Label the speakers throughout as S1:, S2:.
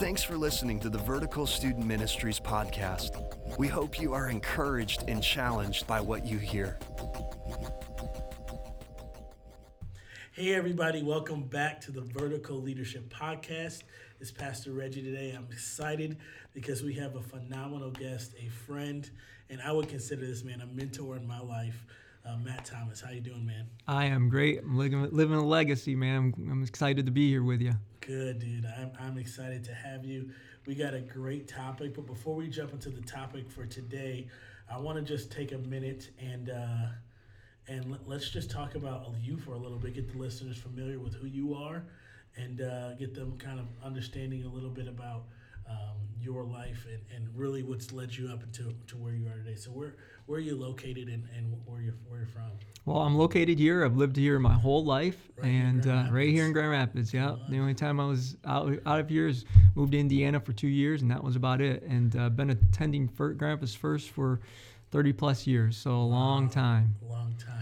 S1: Thanks for listening to the Vertical Student Ministries podcast. We hope you are encouraged and challenged by what you hear.
S2: Hey, everybody, welcome back to the Vertical Leadership Podcast. It's Pastor Reggie today. I'm excited because we have a phenomenal guest, a friend, and I would consider this man a mentor in my life. Uh, Matt Thomas, how you doing, man?
S3: I am great. I'm living, living a legacy, man. I'm, I'm excited to be here with you.
S2: Good, dude. I'm, I'm excited to have you. We got a great topic, but before we jump into the topic for today, I want to just take a minute and uh, and let, us just talk about you for a little bit. Get the listeners familiar with who you are, and uh, get them kind of understanding a little bit about um, your life and, and really what's led you up into to where you are today. So where where are you located and, and where you're where you're from?
S3: Well, I'm located here. I've lived here my whole life, right and uh, right here in Grand Rapids. Yeah, the only time I was out out of here is moved to Indiana for two years, and that was about it. And uh, been attending Grand Rapids First for 30 plus years, so a long time.
S2: Long time.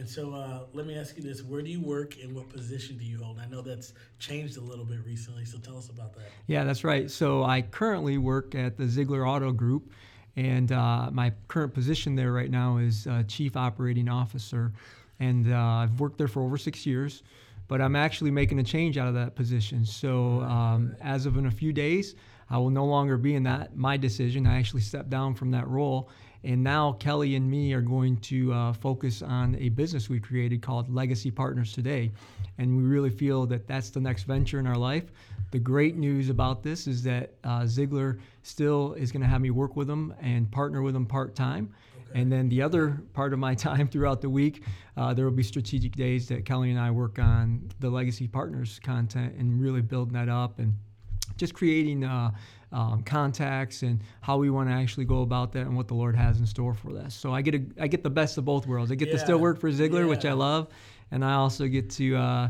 S2: And so uh, let me ask you this: Where do you work, and what position do you hold? I know that's changed a little bit recently, so tell us about that.
S3: Yeah, that's right. So I currently work at the Ziegler Auto Group. And uh, my current position there right now is uh, Chief Operating Officer. And uh, I've worked there for over six years, but I'm actually making a change out of that position. So um, as of in a few days, I will no longer be in that my decision. I actually stepped down from that role. And now Kelly and me are going to uh, focus on a business we created called Legacy Partners Today. And we really feel that that's the next venture in our life. The great news about this is that uh, Ziegler still is going to have me work with them and partner with them part time. Okay. And then the other part of my time throughout the week, uh, there will be strategic days that Kelly and I work on the Legacy Partners content and really building that up and just creating uh, um, contacts and how we want to actually go about that and what the Lord has in store for us. So I get a, I get the best of both worlds. I get yeah. to still work for Ziegler, yeah. which I love, and I also get to uh,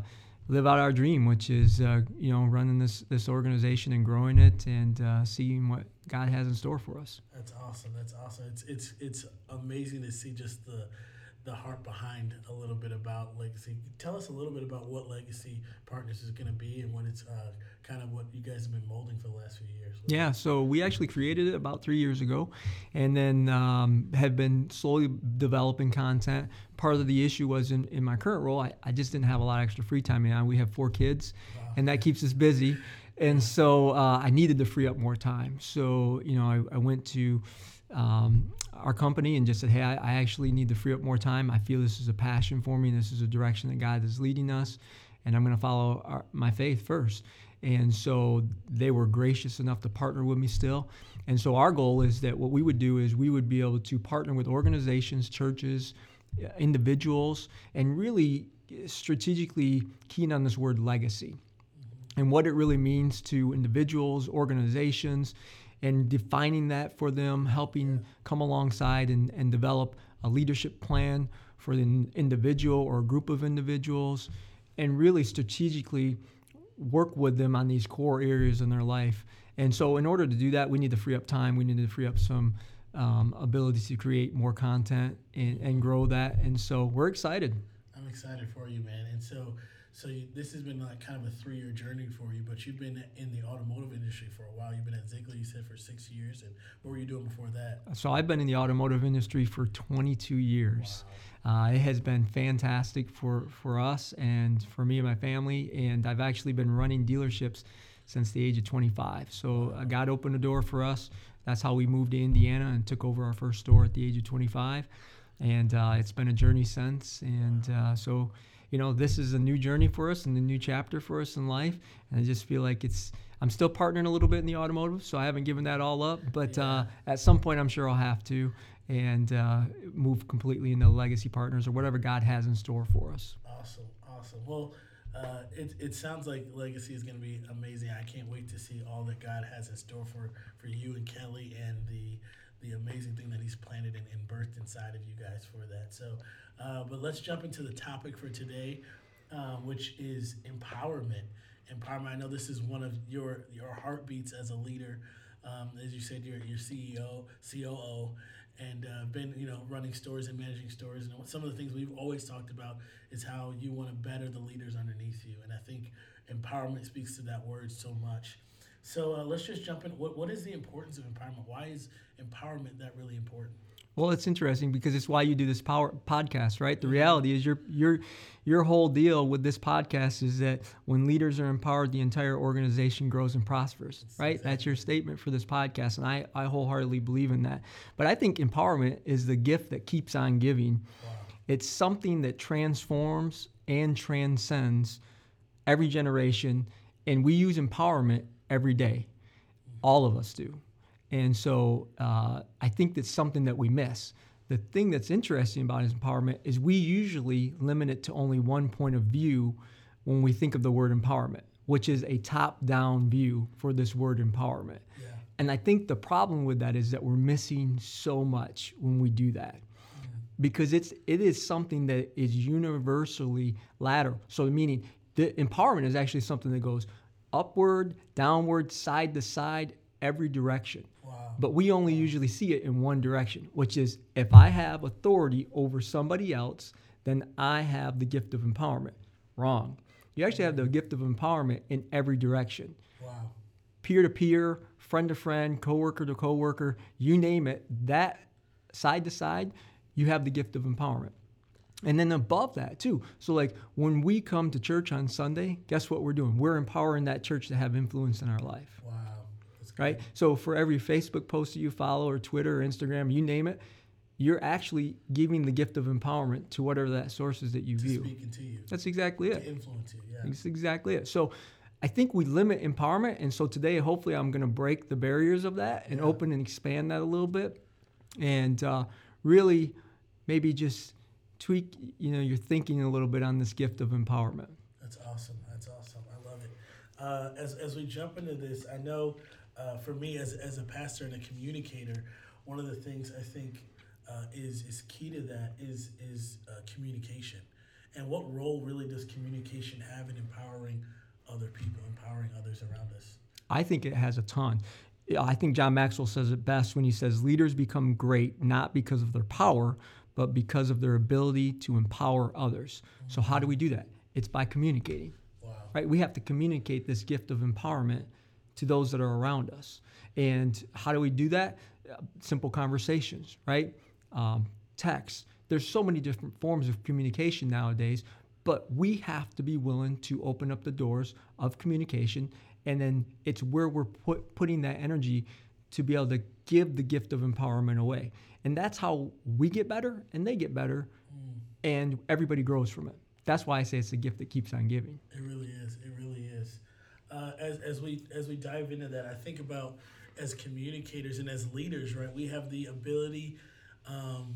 S3: live out our dream, which is uh, you know running this this organization and growing it and uh, seeing what God has in store for us.
S2: That's awesome. That's awesome. It's it's it's amazing to see just the the heart behind a little bit about legacy. Tell us a little bit about what Legacy Partners is going to be and what it's uh, kind of what you guys have been molding for the last few years.
S3: Yeah, so we actually created it about three years ago, and then um, have been slowly developing content. Part of the issue was in, in my current role, I, I just didn't have a lot of extra free time. We have four kids, wow. and that keeps us busy. And so uh, I needed to free up more time. So, you know, I, I went to um, our company and just said, hey, I, I, actually need to free up more time. I feel this is a passion for me. This is a direction that God is leading us. And I'm going to follow our, my faith first. And so they were gracious enough to partner with me still. And so our goal is that what we would do is we would be able to partner with organizations, churches, uh, individuals, and really strategically keen on this word legacy and what it really means to individuals, organizations, and defining that for them, helping come alongside and, and develop a leadership plan for the individual or a group of individuals, and really strategically work with them on these core areas in their life. And so, in order to do that, we need to free up time. We need to free up some um, to create more content and, and grow that. And so, we're excited.
S2: I'm excited for you, man. And so, so you, this has been like kind of a three-year journey for you, but you've been in the automotive industry for a while. You've been at Ziegler, you said, for six years, and what were you doing before that?
S3: So I've been in the automotive industry for 22 years. Wow. Uh, it has been fantastic for for us and for me and my family, and I've actually been running dealerships since the age of 25. So wow. God opened the door for us. That's how we moved to Indiana and took over our first store at the age of 25, and uh, it's been a journey since. And uh, so you know, this is a new journey for us and a new chapter for us in life. And I just feel like it's, I'm still partnering a little bit in the automotive, so I haven't given that all up. But yeah. uh, at some point, I'm sure I'll have to and uh, move completely into legacy partners or whatever God has in store for us.
S2: Awesome, awesome. Well, uh, it, it sounds like legacy is going to be amazing. I can't wait to see all that God has in store for, for you and Kelly and the the amazing thing that He's planted and, and birthed inside of you guys for that. So uh, but let's jump into the topic for today, uh, which is empowerment. Empowerment. I know this is one of your your heartbeats as a leader. Um, as you said, you're your CEO, COO, and uh, been you know running stores and managing stores. And some of the things we've always talked about is how you want to better the leaders underneath you. And I think empowerment speaks to that word so much. So uh, let's just jump in. What, what is the importance of empowerment? Why is empowerment that really important?
S3: Well, it's interesting because it's why you do this power podcast, right? The mm-hmm. reality is your your your whole deal with this podcast is that when leaders are empowered, the entire organization grows and prospers, right? That's your statement for this podcast, and I I wholeheartedly believe in that. But I think empowerment is the gift that keeps on giving. Wow. It's something that transforms and transcends every generation, and we use empowerment every day. All of us do. And so uh, I think that's something that we miss. The thing that's interesting about empowerment is we usually limit it to only one point of view when we think of the word empowerment, which is a top down view for this word empowerment. Yeah. And I think the problem with that is that we're missing so much when we do that. Mm. Because it's it is something that is universally lateral. So meaning the empowerment is actually something that goes upward, downward, side to side, every direction. Wow. But we only usually see it in one direction, which is if I have authority over somebody else, then I have the gift of empowerment. Wrong. You actually have the mm-hmm. gift of empowerment in every direction. Wow. Peer to peer, friend to friend, coworker to coworker, you name it, that side to side, you have the gift of empowerment. And then above that, too. So, like when we come to church on Sunday, guess what we're doing? We're empowering that church to have influence in our life. Wow right? So for every Facebook post that you follow or Twitter or Instagram, you name it, you're actually giving the gift of empowerment to whatever that source is that you
S2: to
S3: view.
S2: Speaking to you.
S3: That's exactly
S2: it. To influence you, yeah.
S3: That's exactly it. So I think we limit empowerment. And so today, hopefully, I'm going to break the barriers of that and yeah. open and expand that a little bit and uh, really maybe just tweak, you know, your thinking a little bit on this gift of empowerment.
S2: That's awesome. That's awesome. I love it. Uh, as, as we jump into this, I know uh, for me as, as a pastor and a communicator, one of the things I think uh, is is key to that is is uh, communication, and what role really does communication have in empowering other people, empowering others around us?
S3: I think it has a ton. I think John Maxwell says it best when he says leaders become great not because of their power, but because of their ability to empower others. Mm-hmm. So how do we do that? It's by communicating. Wow. Right? We have to communicate this gift of empowerment to those that are around us. And how do we do that? Simple conversations, right? Um, text. There's so many different forms of communication nowadays, but we have to be willing to open up the doors of communication. And then it's where we're put, putting that energy to be able to give the gift of empowerment away. And that's how we get better and they get better, mm. and everybody grows from it. That's why I say it's a gift that keeps on giving.
S2: It really is. It really is uh, as, as we as we dive into that, I think about as communicators and as leaders, right? We have the ability. Um,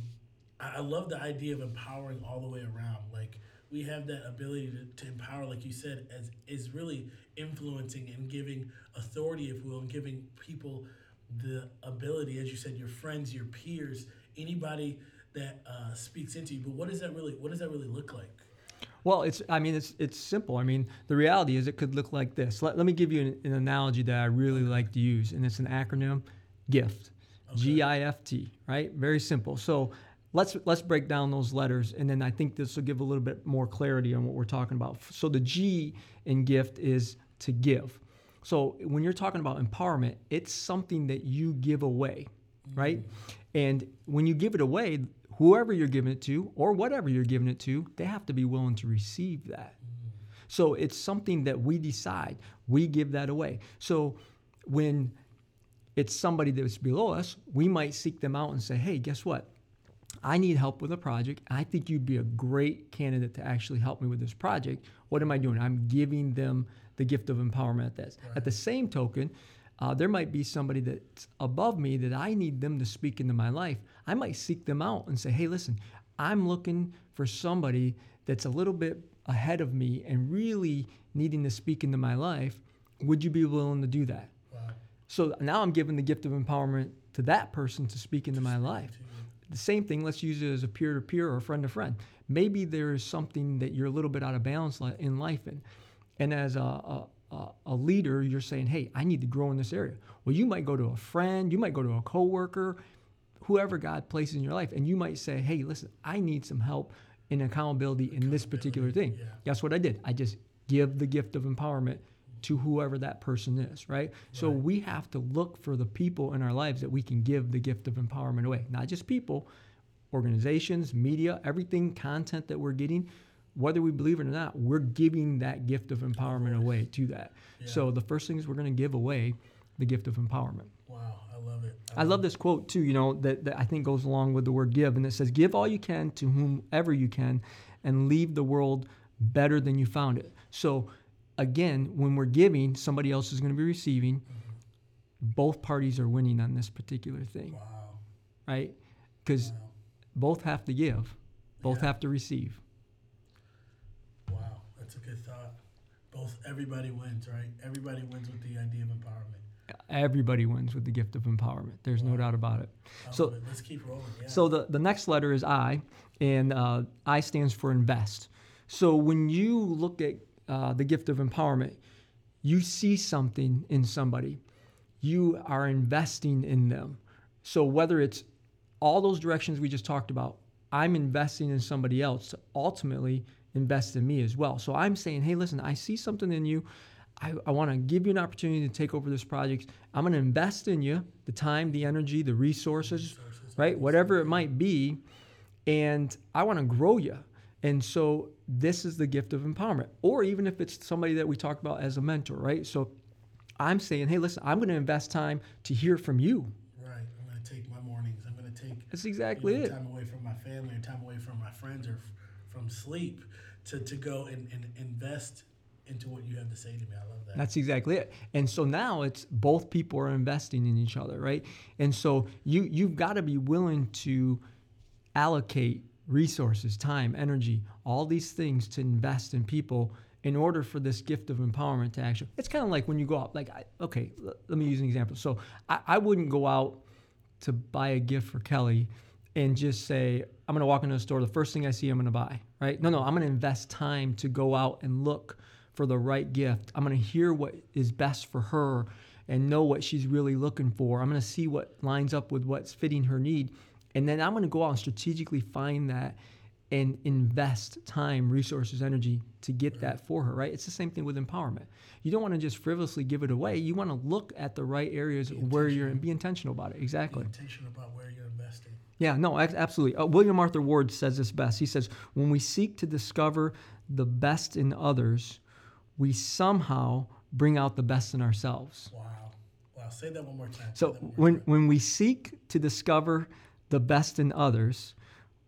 S2: I, I love the idea of empowering all the way around. Like we have that ability to, to empower, like you said, as is really influencing and giving authority, if we will, and giving people the ability, as you said, your friends, your peers, anybody that uh, speaks into you. But what does that really? What does that really look like?
S3: Well, it's I mean it's it's simple. I mean the reality is it could look like this. Let, let me give you an, an analogy that I really like to use, and it's an acronym, GIFT, okay. G I F T, right? Very simple. So let's let's break down those letters, and then I think this will give a little bit more clarity on what we're talking about. So the G in GIFT is to give. So when you're talking about empowerment, it's something that you give away, right? Mm-hmm. And when you give it away, whoever you're giving it to or whatever you're giving it to, they have to be willing to receive that. So it's something that we decide. We give that away. So when it's somebody that's below us, we might seek them out and say, hey, guess what? I need help with a project. I think you'd be a great candidate to actually help me with this project. What am I doing? I'm giving them the gift of empowerment at this. Right. At the same token, uh, there might be somebody that's above me that I need them to speak into my life. I might seek them out and say, hey, listen, I'm looking for somebody that's a little bit ahead of me and really needing to speak into my life. Would you be willing to do that? Wow. So now I'm giving the gift of empowerment to that person to speak into my life. The same thing, let's use it as a peer to peer or a friend to friend. Maybe there is something that you're a little bit out of balance in life. And, and as a, a uh, a leader, you're saying, hey, I need to grow in this area. Well, you might go to a friend, you might go to a coworker, whoever God places in your life, and you might say, hey, listen, I need some help in accountability in this particular thing. Yeah. Guess what I did? I just give the gift of empowerment to whoever that person is, right? So we have to look for the people in our lives that we can give the gift of empowerment away. Not just people, organizations, media, everything, content that we're getting, whether we believe it or not, we're giving that gift of empowerment away to that.
S2: Yeah.
S3: So the first thing is we're going to give away the gift of empowerment.
S2: Wow, I love it.
S3: I love this quote too, you know, that, that I think goes along with the word give. And it says, Give all you can to whomever you can and leave the world better than you found it. So, again, when we're giving, somebody else is going to be receiving. Mm-hmm. Both parties are winning on this particular thing,
S2: Wow.
S3: right? Because
S2: Wow.
S3: both have to give, both
S2: Yeah.
S3: have to receive.
S2: That's a good thought. Both everybody wins, right? Everybody wins with the idea of empowerment.
S3: Everybody wins with the gift of empowerment. There's no doubt about it. So-
S2: let's keep rolling. Yeah.
S3: So the, the next letter is I, and uh, I stands for invest. So when you look at uh, the gift of empowerment, you see something in somebody, you are investing in them. So whether it's all those directions we just talked about, I'm investing in somebody else to ultimately invest in me as well. So I'm saying, hey, listen, I see something in you. I, I want to give you an opportunity to take over this project. I'm going to invest in you the time, the energy, the resources,
S2: Resources,
S3: right? Whatever it might be. And I want to grow you. And so this is the gift of empowerment. Or even if it's somebody that we talk about as a mentor, right? So I'm saying, hey, listen, I'm going to invest time to hear from you.
S2: Right. I'm going to take my mornings. I'm going to take
S3: That's
S2: you
S3: exactly
S2: know,
S3: it.
S2: time away from my family or time away from my friends or from sleep to, to go and, and invest into what you have to say to me. I love that.
S3: That's exactly it. And so now it's both people are investing in each other, right? And so you you've got to be willing to allocate resources, time, energy, all these things to invest in people in order for this gift of empowerment to actually. It's kind of like when you go out. Like, I, okay, l- let me use an example. So I, I wouldn't go out to buy a gift for Kelly and just say, I'm to walk into a store. The first thing I see, I'm to buy, right? No, no, I'm to invest time to go out and look for the right gift. I'm to hear what is best for her and know what she's really looking for. I'm to see what lines up with what's fitting her need. And then I'm to go out and strategically find that and invest time, resources, energy to get that for her, right? It's the same thing with empowerment. You don't want to just frivolously give it away. You want to look at the right areas where you're and be intentional about it.
S2: Be
S3: Exactly.
S2: intentional about where you're investing.
S3: Yeah, no, absolutely. Uh, William Arthur Ward says this best. He says, when we seek to discover the best in others, we somehow bring out the best in ourselves.
S2: Wow. Wow. Say that one more time.
S3: So
S2: more
S3: when,
S2: time.
S3: when we seek to discover the best in others,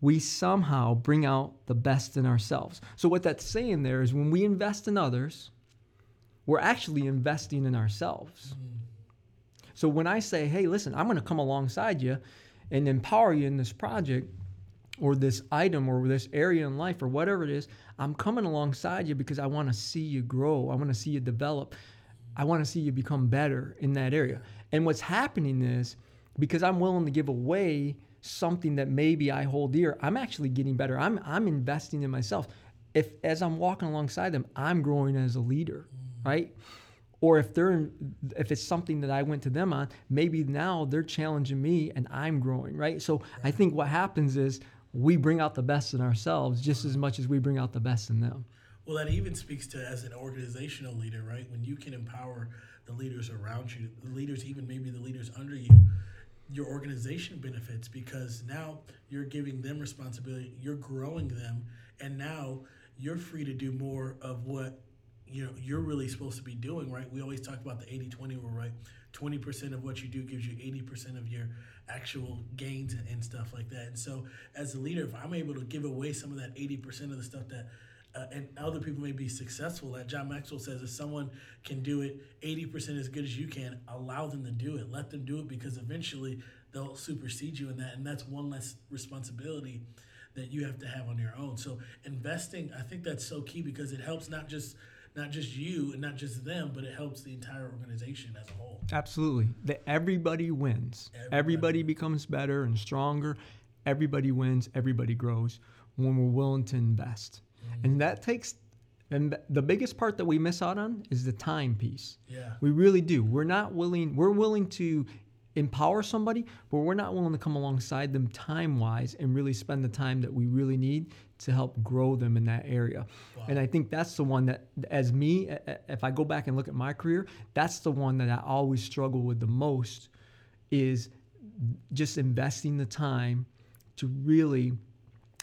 S3: we somehow bring out the best in ourselves. So what that's saying there is when we invest in others, we're actually investing in ourselves. So when I say, hey, listen, I'm going to come alongside you and empower you in this project or this item or this area in life or whatever it is, I'm coming alongside you because I want to see you grow. I want to see you develop. I want to see you become better in that area. And what's happening is because I'm willing to give away something that maybe I hold dear, I'm actually getting better. I'm I'm investing in myself. If as I'm walking alongside them, I'm growing as a leader, right? Or if they're if it's something that I went to them on, maybe now they're challenging me and I'm growing, right? So I think what happens is we bring out the best in ourselves just as much as we bring out the best in them.
S2: Well, that even speaks to as an organizational leader, right? When you can empower the leaders around you, the leaders, even maybe the leaders under you, your organization benefits because now you're giving them responsibility, you're growing them, and now you're free to do more of what you know you're really supposed to be doing, right? We always talk about the 80-20 rule, right? 20% of what you do gives you 80% of your actual gains and, and stuff like that. And so as a leader, if I'm able to give away some of that 80% of the stuff that uh, and other people may be successful. Like John Maxwell says, if someone can do it 80% as good as you can, allow them to do it. Let them do it because eventually they'll supersede you in that. And that's one less responsibility that you have to have on your own. So investing, I think that's so key because it helps not just not just you and not just them, but it helps the entire organization as a whole.
S3: Absolutely. That everybody wins.
S2: Everybody.
S3: Everybody becomes better and stronger. Everybody wins. Everybody grows when we're willing to invest. Mm-hmm. And that takes, and the biggest part that we miss out on is the time piece.
S2: Yeah.
S3: We really do. We're not willing, we're willing to empower somebody, but we're not willing to come alongside them time wise and really spend the time that we really need to help grow them in that area. Wow. And I think that's the one that, as me, if I go back and look at my career, that's the one that I always struggle with the most is just investing the time to really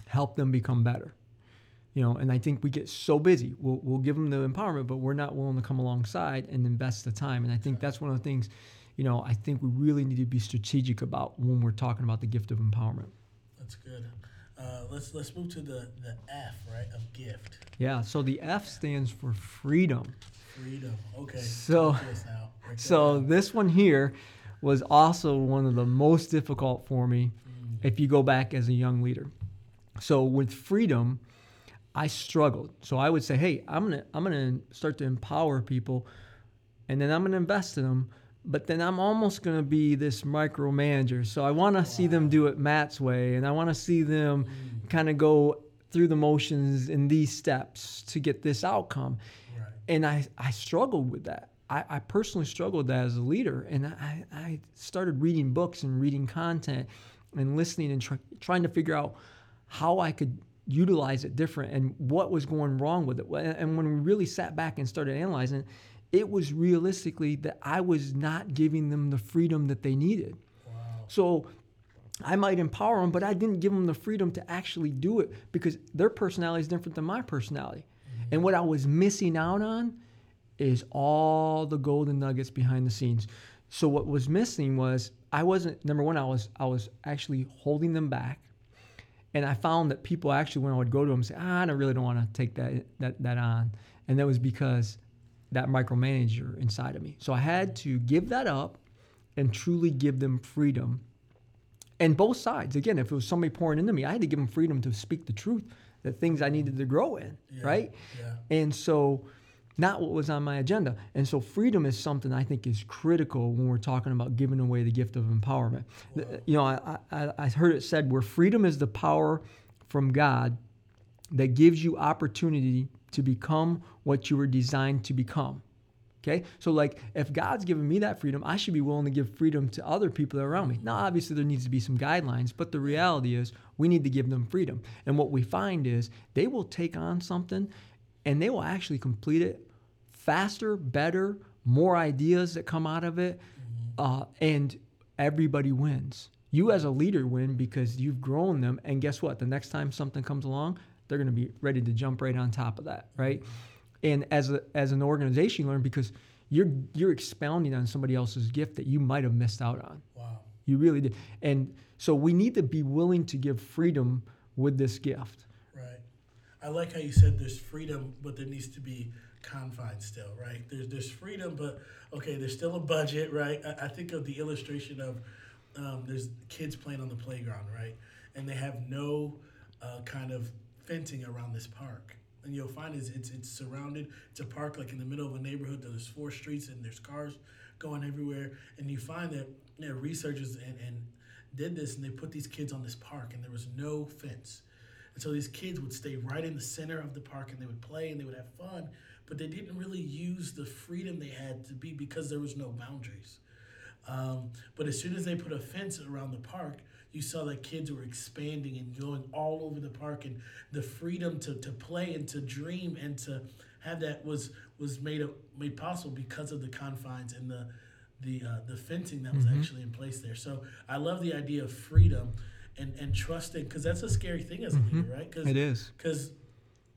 S3: help them become better. You know, and I think we get so busy. We'll, we'll give them the empowerment, but we're not willing to come alongside and invest the time. And I think that's one of the things you know, I think we really need to be strategic about when we're talking about the gift of empowerment.
S2: That's good. Uh, let's let's move to the the F right of gift.
S3: Yeah. So the F stands for freedom.
S2: Freedom. Okay.
S3: So so this one here was also one of the most difficult for me mm. if you go back as a young leader. So with freedom, I struggled. So I would say, hey, I'm gonna I'm gonna start to empower people, and then I'm gonna invest in them but then I'm almost going to be this micromanager. So I want to wow. see them do it Matt's way, and I want to see them mm. kind of go through the motions in these steps to get this outcome. Right. And I, I struggled with that. I, I personally struggled that as a leader. And I, I started reading books and reading content and listening and try, trying to figure out how I could utilize it different and what was going wrong with it. And when we really sat back and started analyzing it, it was realistically that I was not giving them the freedom that they needed. Wow. So I might empower them, but I didn't give them the freedom to actually do it because their personality is different than my personality. Mm-hmm. And what I was missing out on is all the golden nuggets behind the scenes. So what was missing was I wasn't number one. I was I was actually holding them back, and I found that people actually when I would go to them say, ah, I don't really don't want to take that that that on, and that was because that micromanager inside of me. So I had to give that up and truly give them freedom. And both sides, again, if it was somebody pouring into me, I had to give them freedom to speak the truth, the things I needed to grow in, yeah, right? Yeah. And so, not what was on my agenda. And so, freedom is something I think is critical when we're talking about giving away the gift of empowerment. Wow. You know, I, I, I heard it said where freedom is the power from God that gives you opportunity to become what you were designed to become. Okay? So, like, if God's given me that freedom, I should be willing to give freedom to other people around me. Now, obviously, there needs to be some guidelines, but the reality is we need to give them freedom. And what we find is they will take on something and they will actually complete it faster, better, more ideas that come out of it, uh, and everybody wins. You, as a leader, win because you've grown them. And guess what? The next time something comes along, they're going to be ready to jump right on top of that, right? And as a, as an organization, you learn because you're you're expounding on somebody else's gift that you might have missed out on.
S2: Wow.
S3: You really did. And so we need to be willing to give freedom with this gift.
S2: Right. I like how you said there's freedom, but there needs to be confines still, right? There's there's freedom, but okay, there's still a budget, right? I, I think of the illustration of um, there's kids playing on the playground, right? And they have no uh, kind of fencing around this park. And you'll find is it's it's surrounded. It's a park like in the middle of a neighborhood. There's four streets and there's cars going everywhere. And you find that you know, researchers and, and did this and they put these kids on this park and there was no fence. And so these kids would stay right in the center of the park and they would play and they would have fun, but they didn't really use the freedom they had to be because there was no boundaries. Um, but as soon as they put a fence around the park, you saw that kids were expanding and going all over the park and the freedom to, to play and to dream and to have that was was made made possible because of the confines and the the uh, the fencing that was mm-hmm. actually in place there. So I love the idea of freedom and and trusting because that's a scary thing as a mm-hmm. leader, right? Cause,
S3: it is
S2: because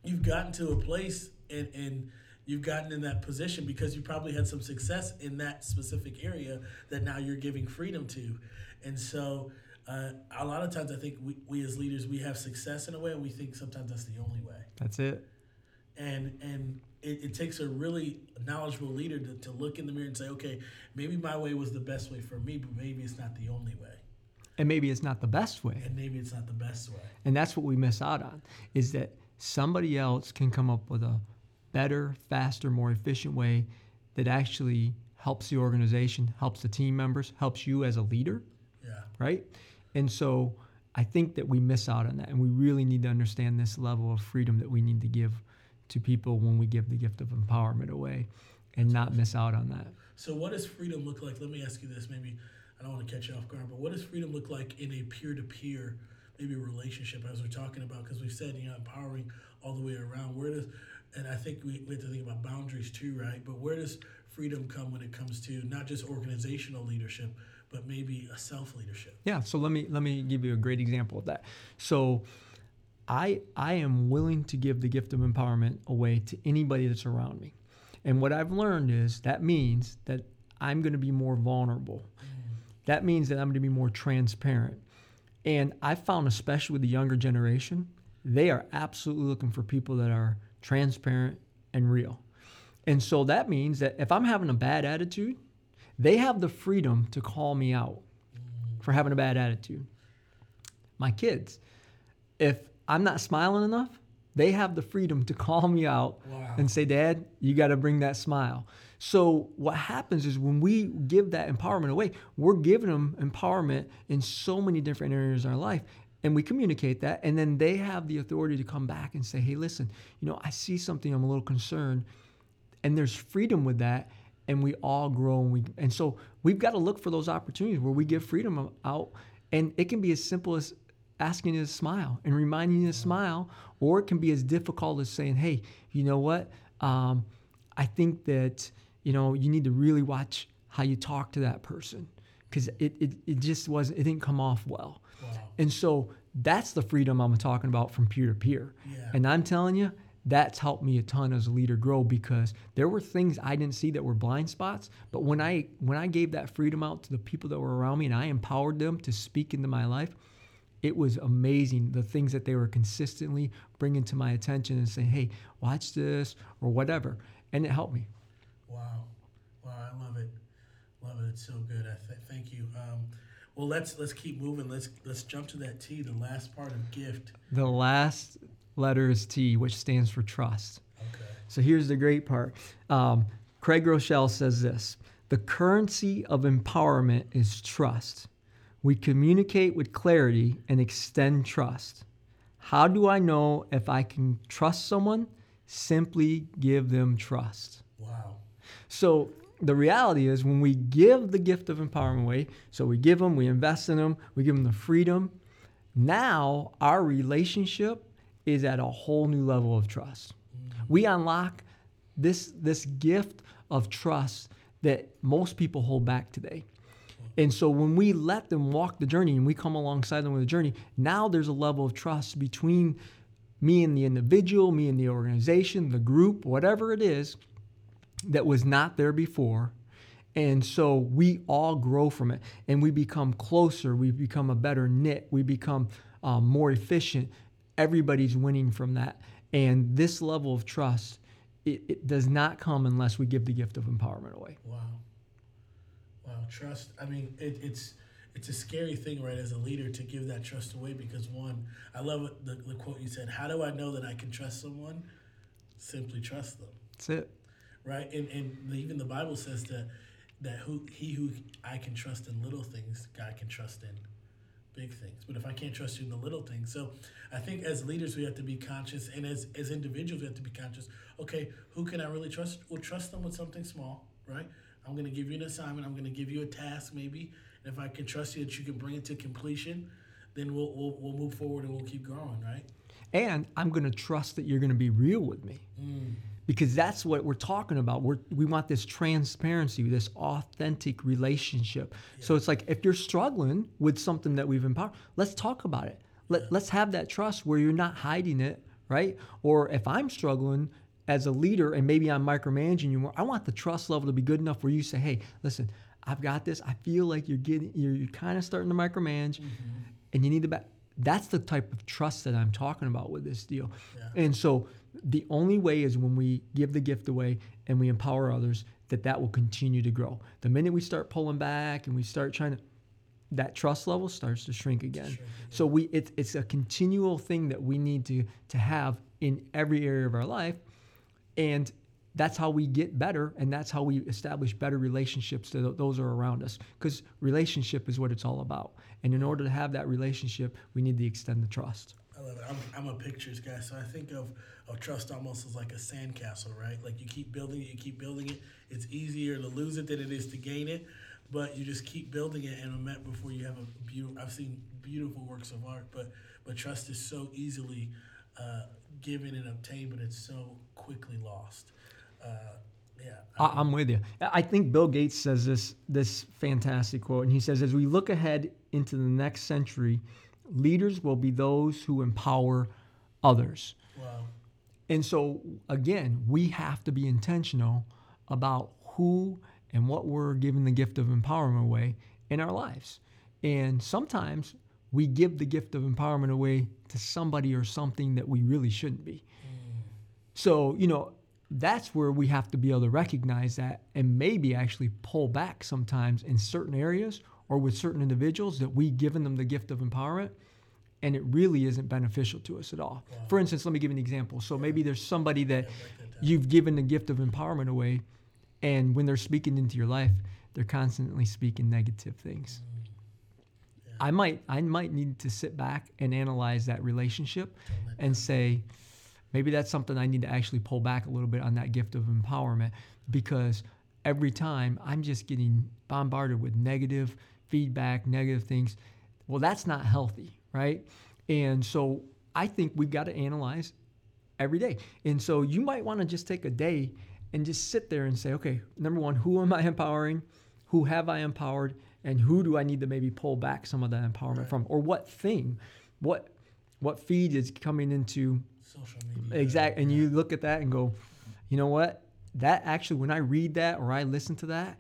S2: you've gotten to a place and and you've gotten in that position because you probably had some success in that specific area that now you're giving freedom to, and so uh, a lot of times I think we, we as leaders we have success in a way and we think sometimes that's the only way.
S3: That's it.
S2: And and it, it takes a really knowledgeable leader to, to look in the mirror and say, okay, maybe my way was the best way for me, but maybe it's not the only way.
S3: And maybe it's not the best way.
S2: And maybe it's not the best way.
S3: And that's what we miss out on is that somebody else can come up with a better, faster, more efficient way that actually helps the organization, helps the team members, helps you as a leader.
S2: Yeah.
S3: Right? And so I think that we miss out on that. And we really need to understand this level of freedom that we need to give to people when we give the gift of empowerment away and not miss out on that.
S2: So, what does freedom look like? Let me ask you this maybe I don't want to catch you off guard, but what does freedom look like in a peer to peer, maybe relationship, as we're talking about? Because we've said, you know, empowering all the way around. Where does, and I think we, we have to think about boundaries too, right? But where does freedom come when it comes to not just organizational leadership, but maybe a self leadership?
S3: Yeah. So let me let me give you a great example of that. So. I, I am willing to give the gift of empowerment away to anybody that's around me. And what I've learned is that means that I'm going to be more vulnerable. That means that I'm going to be more transparent. And I found, especially with the younger generation, they are absolutely looking for people that are transparent and real. And so that means that if I'm having a bad attitude, they have the freedom to call me out for having a bad attitude. My kids, if I'm not smiling enough, they have the freedom to call me out wow. and say, Dad, you got to bring that smile. So, what happens is when we give that empowerment away, we're giving them empowerment in so many different areas of our life. And we communicate that. And then they have the authority to come back and say, Hey, listen, you know, I see something, I'm a little concerned. And there's freedom with that. And we all grow. And, we, and so, we've got to look for those opportunities where we give freedom out. And it can be as simple as asking you to smile and reminding you to smile, or it can be as difficult as saying, "Hey, you know what? Um, I think that you know you need to really watch how you talk to that person because it, it it just wasn't it didn't come off well." Wow. And so that's the freedom I'm talking about from peer to peer. And I'm telling you, that's helped me a ton as a leader grow because there were things I didn't see that were blind spots. But when I when I gave that freedom out to the people that were around me and I empowered them to speak into my life, it was amazing the things that they were consistently bringing to my attention and saying, hey, watch this or whatever. And it helped me.
S2: Wow. Wow. I love it. Love it. It's so good. I th- thank you. Um, well, let's let's keep moving. Let's let's jump to that T, the last part of gift.
S3: The last letter is T, which stands for trust. Okay. So here's the great part. Um, Craig Groeschel says this: the currency of empowerment is trust. We communicate with clarity and extend trust. How do I know if I can trust someone? Simply give them trust.
S2: Wow.
S3: So the reality is when we give the gift of empowerment away, so we give them, we invest in them, we give them the freedom, now our relationship is at a whole new level of trust. Mm-hmm. We unlock this this gift of trust that most people hold back today. And so when we let them walk the journey and we come alongside them with the journey, now there's a level of trust between me and the individual, me and the organization, the group, whatever it is that was not there before. And so we all grow from it and we become closer. We become a better knit. We become um, more efficient. Everybody's winning from that. And this level of trust, it, it does not come unless we give the gift of empowerment away.
S2: Wow. Wow, trust. I mean, it, it's it's a scary thing, right, as a leader to give that trust away because one, I love the, the quote you said. How do I know that I can trust someone? Simply trust them.
S3: That's it.
S2: Right, and and even the Bible says that that who he who I can trust in little things, God can trust in big things. But if I can't trust you in the little things, so I think as leaders we have to be conscious, and as as individuals we have to be conscious. Okay, who can I really trust? Well, trust them with something small, right? I'm going to give you an assignment. I'm going to give you a task, maybe. And if I can trust you that you can bring it to completion, then we'll, we'll, we'll move forward and we'll keep growing, right?
S3: And I'm going to trust that you're going to be real with me. Mm. Because that's what we're talking about. We're, we want this transparency, this authentic relationship. Yeah. So it's like if you're struggling with something that we've empowered, let's talk about it. Let, yeah. Let's have that trust where you're not hiding it, right? Or if I'm struggling, as a leader and maybe I'm micromanaging you more, I want the trust level to be good enough where you say, hey, listen, I've got this. I feel like you're getting, you're, you're kind of starting to micromanage mm-hmm. and you need to back. That's the type of trust that I'm talking about with this deal. Yeah. And so the only way is when we give the gift away and we empower others that that will continue to grow. The minute we start pulling back and we start trying to, that trust level starts to shrink again. So we it's it's a continual thing that we need to to have in every area of our life. And that's how we get better and that's how we establish better relationships to those are around us. Because relationship is what it's all about. And in order to have that relationship we need to extend the trust
S2: love it i'm, I'm a pictures guy so i think of, of trust almost as like a sandcastle right like you keep building it you keep building it it's easier to lose it than it is to gain it but you just keep building it and met before you have a beautiful. I've seen beautiful works of art, but but trust is so easily uh, given and obtained, but it's so quickly lost. Uh, yeah,
S3: I, I'm with you. I think Bill Gates says this this fantastic quote, and he says, "As we look ahead into the next century, leaders will be those who empower others."
S2: wow.
S3: And so, again, we have to be intentional about who and what we're giving the gift of empowerment away in our lives. And sometimes we give the gift of empowerment away to somebody or something that we really shouldn't be. Mm. So, you know, that's where we have to be able to recognize that and maybe actually pull back sometimes in certain areas or with certain individuals that we've given them the gift of empowerment and it really isn't beneficial to us at all. For instance, let me give you an example. So maybe there's somebody that
S2: down.
S3: you've given the gift of empowerment away, and when they're speaking into your life, they're constantly speaking negative things. I might I might need to sit back and analyze that relationship and say, maybe that's something I need to actually pull back a little bit on that gift of empowerment because every time I'm just getting bombarded with negative feedback, negative things. Well, that's not healthy, right? And so I think we've got to analyze every day. And so you might want to just take a day and just sit there and say, okay, number one, who am I empowering? Who have I empowered? And who do I need to maybe pull back some of that empowerment from? Or what thing, what what feed is coming into
S2: Social media.
S3: exact and you look at that and go, you know what? That actually when I read that or I listen to that,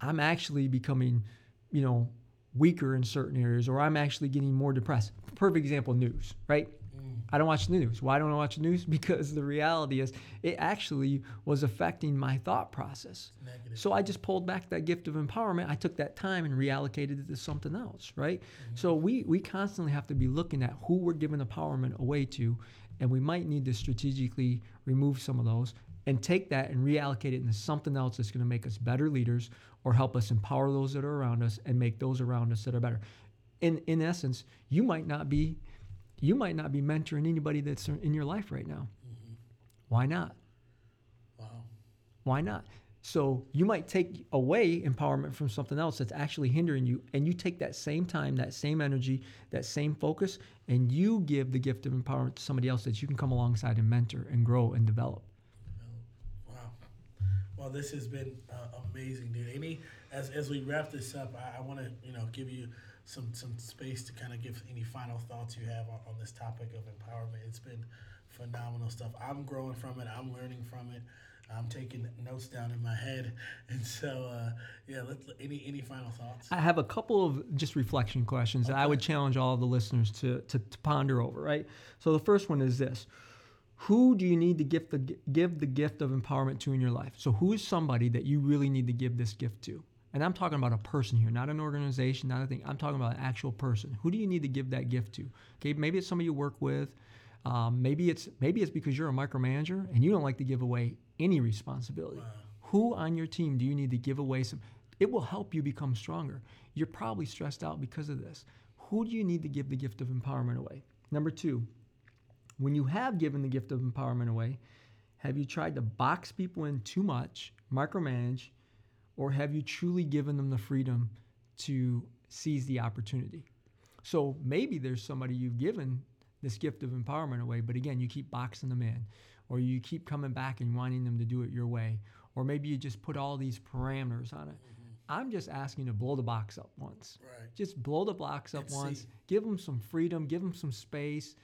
S3: I'm actually becoming, you know, weaker in certain areas or I'm actually getting more depressed. Perfect example, news, right? Mm. I don't watch the news. Why don't I watch the news? Because the reality is it actually was affecting my thought process.
S2: Negative.
S3: So I just pulled back that gift of empowerment. I took that time and reallocated it to something else, right? Mm-hmm. So we we constantly have to be looking at who we're giving empowerment away to, and we might need to strategically remove some of those and take that and reallocate it into something else that's going to make us better leaders or help us empower those that are around us and make those around us that are better. In in essence, you might not be you might not be mentoring anybody that's in your life right now. Mm-hmm. Why not?
S2: Wow.
S3: Why not? So you might take away empowerment from something else that's actually hindering you, and you take that same time, that same energy, that same focus, and you give the gift of empowerment to somebody else that you can come alongside and mentor and grow and develop.
S2: Well, this has been uh, amazing, dude. Any as as we wrap this up, I, I want to you know give you some some space to kind of give any final thoughts you have on, on this topic of empowerment. It's been phenomenal stuff. I'm growing from it. I'm learning from it. I'm taking notes down in my head, and so uh, yeah. Let, any any final thoughts?
S3: I have a couple of just reflection questions that I would challenge all of the listeners to, to, to ponder over, right? So the first one is this Who do you need to give the, give the gift of empowerment to in your life? So, who is somebody that you really need to give this gift to? And I'm talking about a person here, not an organization, not a thing. I'm talking about an actual person. Who do you need to give that gift to? Okay, maybe it's somebody you work with. Um, maybe it's maybe it's because you're a micromanager and you don't like to give away any responsibility. Who on your team do you need to give away some? It will help you become stronger. You're probably stressed out because of this. Who do you need to give the gift of empowerment away? Number two, when you have given the gift of empowerment away, have you tried to box people in too much, micromanage, or have you truly given them the freedom to seize the opportunity? So maybe there's somebody you've given this gift of empowerment away, but again, you keep boxing them in, or you keep coming back and wanting them to do it your way, or maybe you just put all these parameters on it. Mm-hmm. I'm just asking to blow the box up once.
S2: Right.
S3: Just blow the box up
S2: And
S3: once,
S2: see.
S3: give them some freedom, give them some space,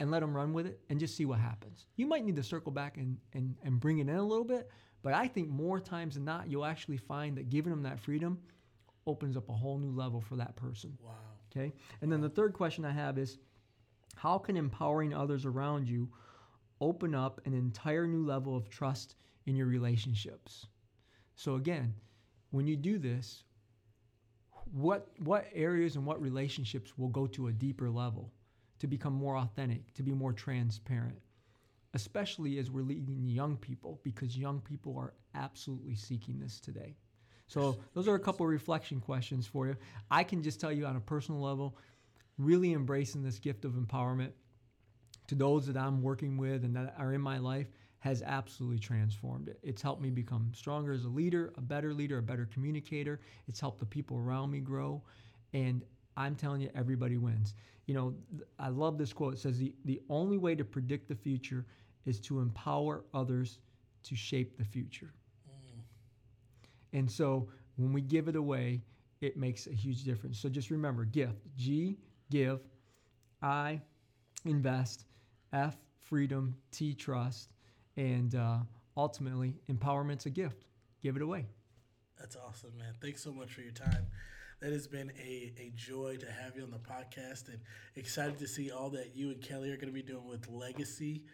S3: and let them run with it and just see what happens. You might need to circle back and, and, and bring it in a little bit, but I think more times than not, you'll actually find that giving them that freedom opens up a whole new level for that person.
S2: Wow.
S3: Okay. And then the third question I have is how can empowering others around you open up an entire new level of trust in your relationships? So again, when you do this, what what areas and what relationships will go to a deeper level to become more authentic, to be more transparent? Especially as we're leading young people because young people are absolutely seeking this today. So those are a couple of reflection questions for you. I can just tell you on a personal level, really embracing this gift of empowerment to those that I'm working with and that are in my life has absolutely transformed it. It's helped me become stronger as a leader, a better leader, a better communicator. It's helped the people around me grow. And I'm telling you, everybody wins. You know, I love this quote. It says, the, the only way to predict the future is to empower others to shape the future. Mm. And so when we give it away, it makes a huge difference. So just remember gift, G, give, I, invest, F, freedom, T, trust, and uh, ultimately, empowerment's a gift. Give it away.
S2: That's awesome, man. Thanks so much for your time. That has been a, a joy to have you on the podcast and excited to see all that you and Kelly are going to be doing with Legacy.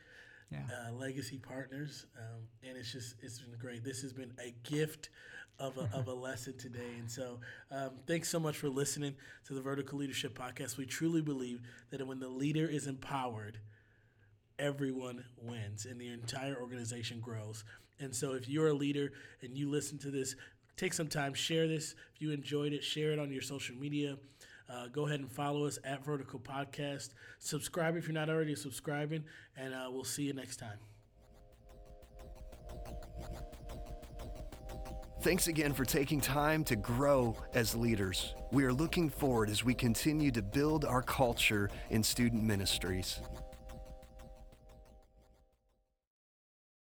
S2: Yeah. Uh, legacy partners, um, and it's just it's been great. This has been a gift of a, of a lesson today, and so um, thanks so much for listening to the Vertical Leadership Podcast. We truly believe that when the leader is empowered, everyone wins and the entire organization grows. And so if you're a leader and you listen to this, take some time, share this. If you enjoyed it, share it on your social media. Uh, go ahead and follow us at Vertical Podcast. Subscribe if you're not already subscribing, and uh, we'll see you next time.
S1: Thanks again for taking time to grow as leaders. We are looking forward as we continue to build our culture in student ministries.